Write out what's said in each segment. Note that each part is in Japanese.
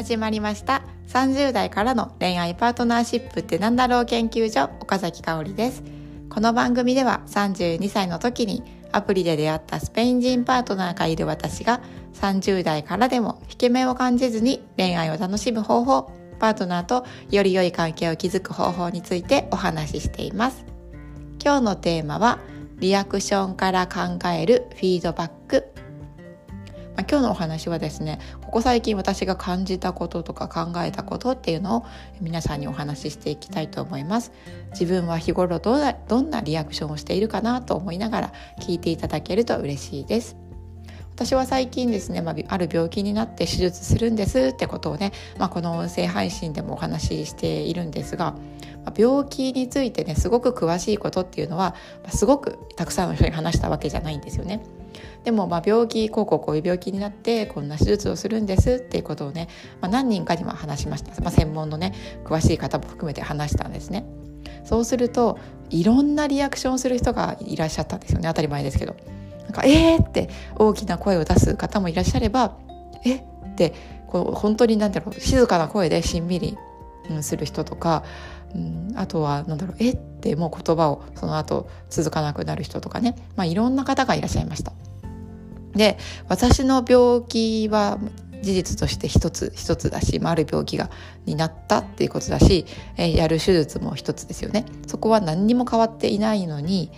始まりました。30代からの恋愛パートナーシップってなんだろう研究所岡崎香織です。この番組では32歳の時にアプリで出会ったスペイン人パートナーがいる私が30代からでも引け目を感じずに恋愛を楽しむ方法パートナーとより良い関係を築く方法についてお話ししています。今日のテーマはリアクションから考えるフィードバック。まあ、今日のお話はですねここ最近私が感じたこととか考えたことっていうのを皆さんにお話ししていきたいと思います自分は日頃どどんなリアクションをしているかなと思いながら聞いていただけると嬉しいです私は最近ですね、まあ、ある病気になって手術するんですってことをね、まあ、この音声配信でもお話ししているんですが、まあ、病気についてねすごく詳しいことっていうのは、まあ、すごくたくさんの人に話したわけじゃないんですよね。でもまあ病気こうこうこういう病気になってこんな手術をするんですっていうことをね、まあ、何人かには話しました、まあ、専門のね詳しい方も含めて話したんですね。そうするといろんなリアクションする人がいらっしゃったんですよね当たり前ですけど。なんか「えー!」って大きな声を出す方もいらっしゃれば「えっ?」てこう本当に何だろう静かな声でしんみり、する人とか、うん、あとは何だろう「え？っ?」てもう言葉をその後続かなくなる人とかね、まあ、いろんな方がいらっしゃいました。で私の病気は事実として一つ一つだし、まあ、ある病気がになったっていうことだし、えー、やる手術も一つですよねそこは何にも変わっていないのに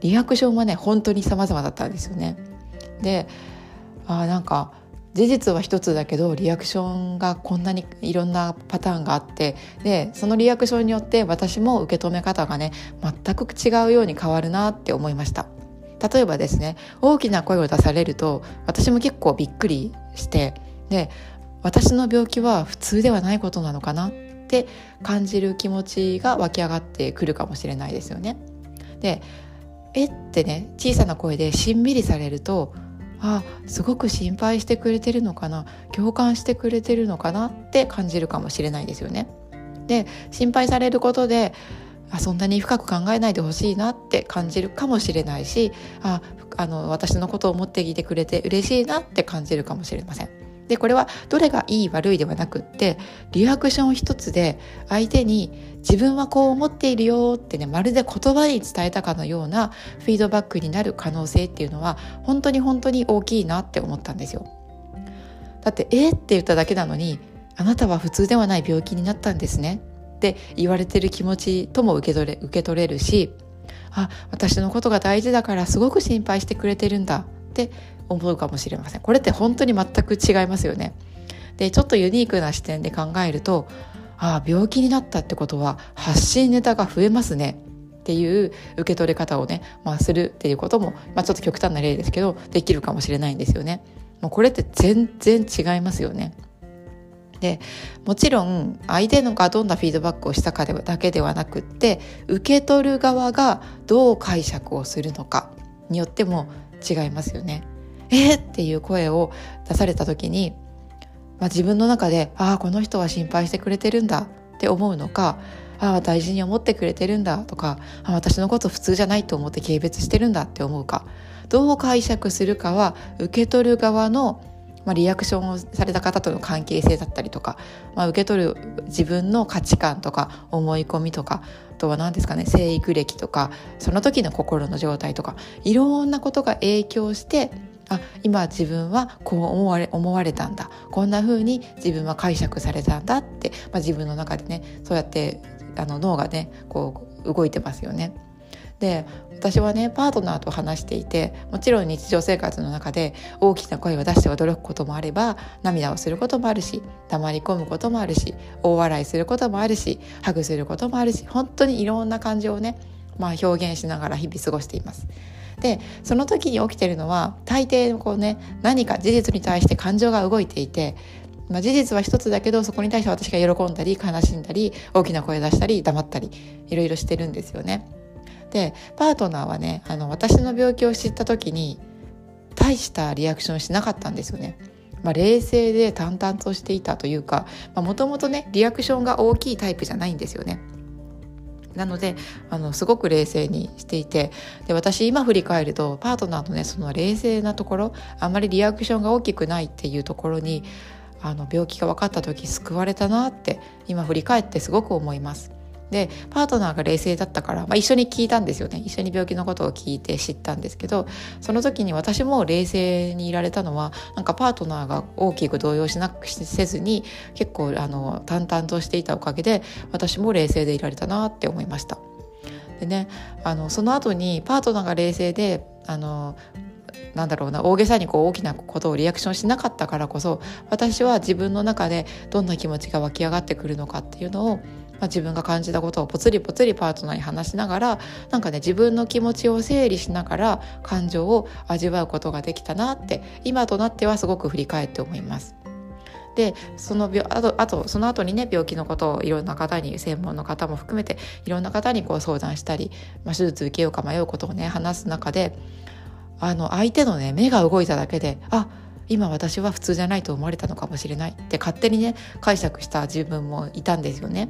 リアクションはね本当に様々だったんですよね。であなんか事実は一つだけどリアクションがこんなにいろんなパターンがあってでそのリアクションによって私も受け止め方がね全く違うように変わるなって思いました。例えばですね大きな声を出されると私も結構びっくりしてで私の病気は普通ではないことなのかなって感じる気持ちが湧き上がってくるかもしれないですよね。でえってね小さな声でしんみりされるとあすごく心配してくれてるのかな共感してくれてるのかなって感じるかもしれないですよね。で心配されることであそんなに深く考えないでほしいなって感じるかもしれないしああの私のことを思っていてくれて嬉しいなって感じるかもしれません。でこれはどれがいい悪いではなくってリアクション一つで相手に自分はこう思っているよってねまるで言葉に伝えたかのようなフィードバックになる可能性っていうのは本当に本当に大きいなって思ったんですよ。だって「えー、って言っただけなのにあなたは普通ではない病気になったんですねって言われてる気持ちとも受け取れ受け取れるしあ私のことが大事だからすごく心配してくれてるんだって思うかもしれませんこれって本当に全く違いますよねでちょっとユニークな視点で考えるとああ病気になったってことは発信ネタが増えますねっていう受け取り方をね、まあ、するっていうことも、まあ、ちょっと極端な例ですけどできるかもしれないんですよね。もうこれって全然違いますよね。でもちろん相手のがどんなフィードバックをしたかだけではなくって受け取る側がどう解釈をするのかによっても違いますよね。えー、っていう声を出された時に、まあ、自分の中でああこの人は心配してくれてるんだって思うのかああ大事に思ってくれてるんだとかあ私のこと普通じゃないと思って軽蔑してるんだって思うかどう解釈するかは受け取る側のまあ、リアクションをされた方との関係性だったりとか、まあ、受け取る自分の価値観とか思い込みとかとは何ですかね生育歴とかその時の心の状態とかいろんなことが影響してあ今自分はこう思われ思われたんだこんな風に自分は解釈されたんだって、まあ、自分の中でねそうやってあの脳がねこう動いてますよね。で私はねパートナーと話していてもちろん日常生活の中で大きな声を出して驚くこともあれば涙をすることもあるし黙り込むこともあるし大笑いすることもあるしハグすることもあるし本当にいろんな感情をね、まあ、表現しながら日々過ごしています。でその時に起きてるのは大抵こうね何か事実に対して感情が動いていてまあ、事実は一つだけどそこに対して私が喜んだり悲しんだり大きな声出したり黙ったりいろいろしてるんですよね。でパートナーはねあの私の病気を知った時に大したリアクションしなかったんですよね。まあ、冷静で淡々としていたというかもともとねリアクションが大きいタイプじゃないんですよね。なのであのすごく冷静にしていてで私今振り返るとパートナーのねその冷静なところあんまりリアクションが大きくないっていうところにあの病気が分かった時救われたなって今振り返ってすごく思います。でパートナーが冷静だったから、まあ、一緒に聞いたんですよね一緒に病気のことを聞いて知ったんですけどその時に私も冷静にいられたのはなんかパートナーが大きく動揺しなくせずに結構あの淡々としていたおかげで私も冷静でいられたなって思いました。でねあのその後にパートナーが冷静であのなんだろうな大げさにこう大きなことをリアクションしなかったからこそ私は自分の中でどんな気持ちが湧き上がってくるのかっていうのを、まあ、自分が感じたことをぽつりぽつりパートナーに話しながらなんかね自分の気持ちを整理しながら感情を味わうことができたなって今となってはすごく振り返って思います。でそのあとあとその後にね病気のことをいろんな方に専門の方も含めていろんな方にこう相談したり、まあ、手術受けようか迷うことをね話す中であの相手のね目が動いただけであ今私は普通じゃないと思われたのかもしれないって勝手にね解釈した自分もいたんですよね。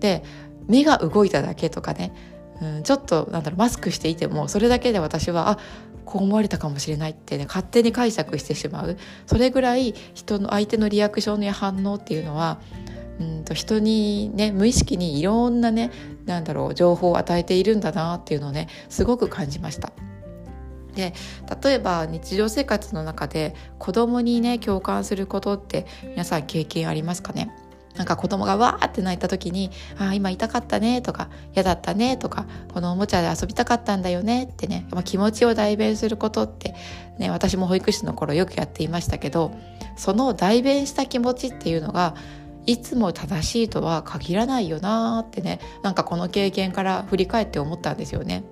で目が動いただけとかね、うん、ちょっとなんだろうマスクしていてもそれだけで私はあこう思われたかもしれないってね勝手に解釈してしまう。それぐらい人の相手のリアクションや反応っていうのはうんと人にね無意識にいろんなねなんだろう情報を与えているんだなっていうのをねすごく感じました。で例えば日常生活の中で子供にね共感することって皆さん経験ありますかね？なんか子供がわーって泣いた時に「ああ今痛かったね」とか「嫌だったね」とか「このおもちゃで遊びたかったんだよね」ってね、まあ、気持ちを代弁することってね私も保育士の頃よくやっていましたけどその代弁した気持ちっていうのがいつも正しいとは限らないよなーってねなんかこの経験から振り返って思ったんですよね。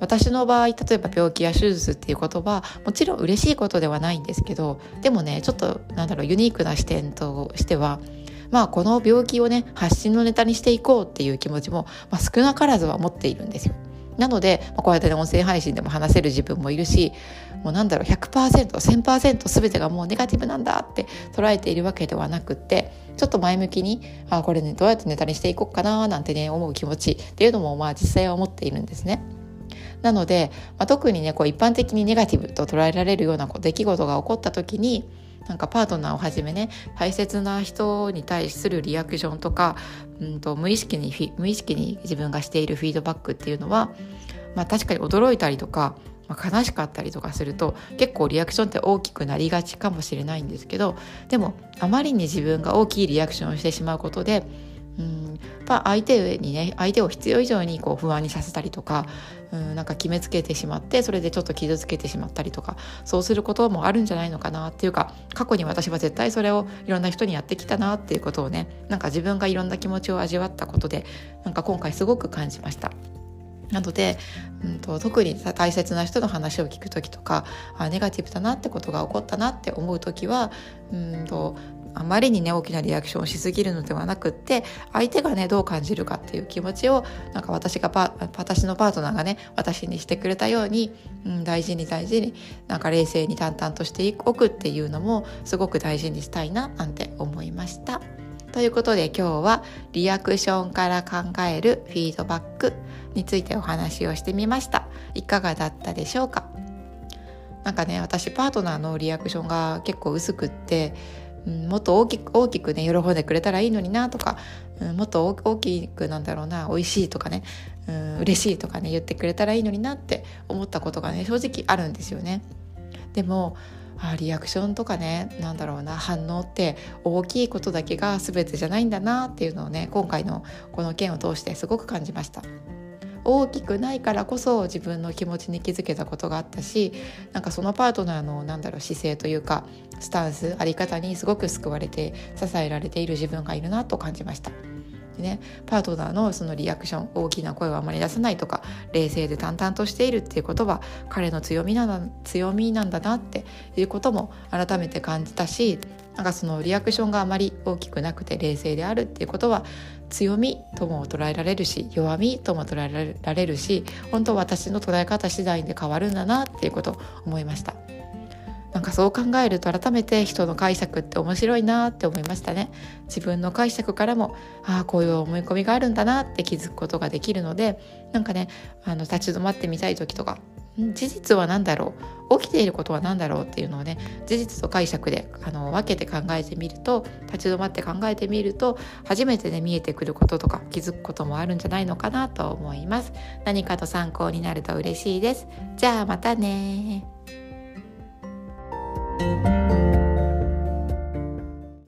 私の場合例えば病気や手術っていうことはもちろん嬉しいことではないんですけどでもねちょっとなんだろうユニークな視点としてはまあこの病気をね発信のネタにしていこうっていう気持ちも、まあ、少なからずは持っているんですよ。なので、まあ、こうやってね音声配信でも話せる自分もいるしもうなんだろう 100%1000% 全てがもうネガティブなんだって捉えているわけではなくってちょっと前向きにあこれねどうやってネタにしていこうかななんてね思う気持ちっていうのもまあ実際は思っているんですね。なので、まあ、特にねこう一般的にネガティブと捉えられるようなこう出来事が起こった時になんかパートナーをはじめね大切な人に対するリアクションとか、うんと、無意識に無意識に自分がしているフィードバックっていうのは、まあ、確かに驚いたりとか、まあ、悲しかったりとかすると結構リアクションって大きくなりがちかもしれないんですけどでもあまりに自分が大きいリアクションをしてしまうことでうんまあ、相手にね相手を必要以上にこう不安にさせたりとかうんなんか決めつけてしまってそれでちょっと傷つけてしまったりとかそうすることもあるんじゃないのかなっていうか過去に私は絶対それをいろんな人にやってきたなっていうことをねなんか自分がいろんな気持ちを味わったことでなんか今回すごく感じました。なので、うんと、特に大切な人の話を聞く時とかあネガティブだなってことが起こったなって思う時はうんとあまりにね大きなリアクションをしすぎるのではなくって相手がねどう感じるかっていう気持ちをなんか私が私のパートナーがね私にしてくれたように、うん、大事に大事になんか冷静に淡々としておくっていうのもすごく大事にしたいななんて思いました。ということで今日はリアクションから考えるフィードバックについてお話をしてみました。いかがだったでしょうか？なんかね私パートナーのリアクションが結構薄くってうん、もっと大きく大きくね喜んでくれたらいいのになとか、うん、もっと大きくなんだろうな美味しいとかね、うん、嬉しいとかね言ってくれたらいいのになって思ったことがね正直あるんですよね。でもあリアクションとかねなんだろうな反応って大きいことだけが全てじゃないんだなっていうのをね今回のこの件を通してすごく感じました。大きくないからこそ自分の気持ちに気づけたことがあったしなんかそのパートナーのなんだろう姿勢というかスタンスあり方にすごく救われて支えられている自分がいるなと感じました。でね、パートナーのそのリアクション大きな声をあまり出さないとか冷静で淡々としているっていうことは彼の強みなんだ強みなんだなっていうことも改めて感じたしなんかそのリアクションがあまり大きくなくて冷静であるっていうことは強みとも捉えられるし弱みとも捉えられるし本当私の捉え方次第で変わるんだなっていうことを思いました。なんかそう考えると改めて人の解釈って面白いなって思いましたね。自分の解釈からもああこういう思い込みがあるんだなって気づくことができるのでなんかねあの立ち止まってみたい時とか事実は何だろう？起きていることは何だろうっていうのをね事実と解釈であの分けて考えてみると立ち止まって考えてみると初めてね見えてくることとか気づくこともあるんじゃないのかなと思います。何かと参考になると嬉しいです。じゃあまたね